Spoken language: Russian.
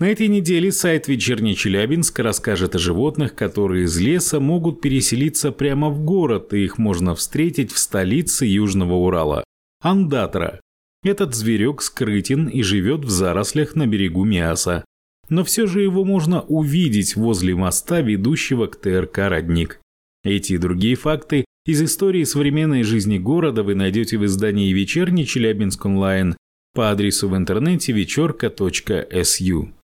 На этой неделе сайт «Вечерний Челябинск» расскажет о животных, которые из леса могут переселиться прямо в город, и их можно встретить в столице Южного Урала – Андатра. Этот зверек скрытен и живет в зарослях на берегу Миаса. Но все же его можно увидеть возле моста, ведущего к ТРК «Родник». Эти и другие факты из истории современной жизни города вы найдете в издании «Вечерний Челябинск онлайн» по адресу в интернете вечерка.су.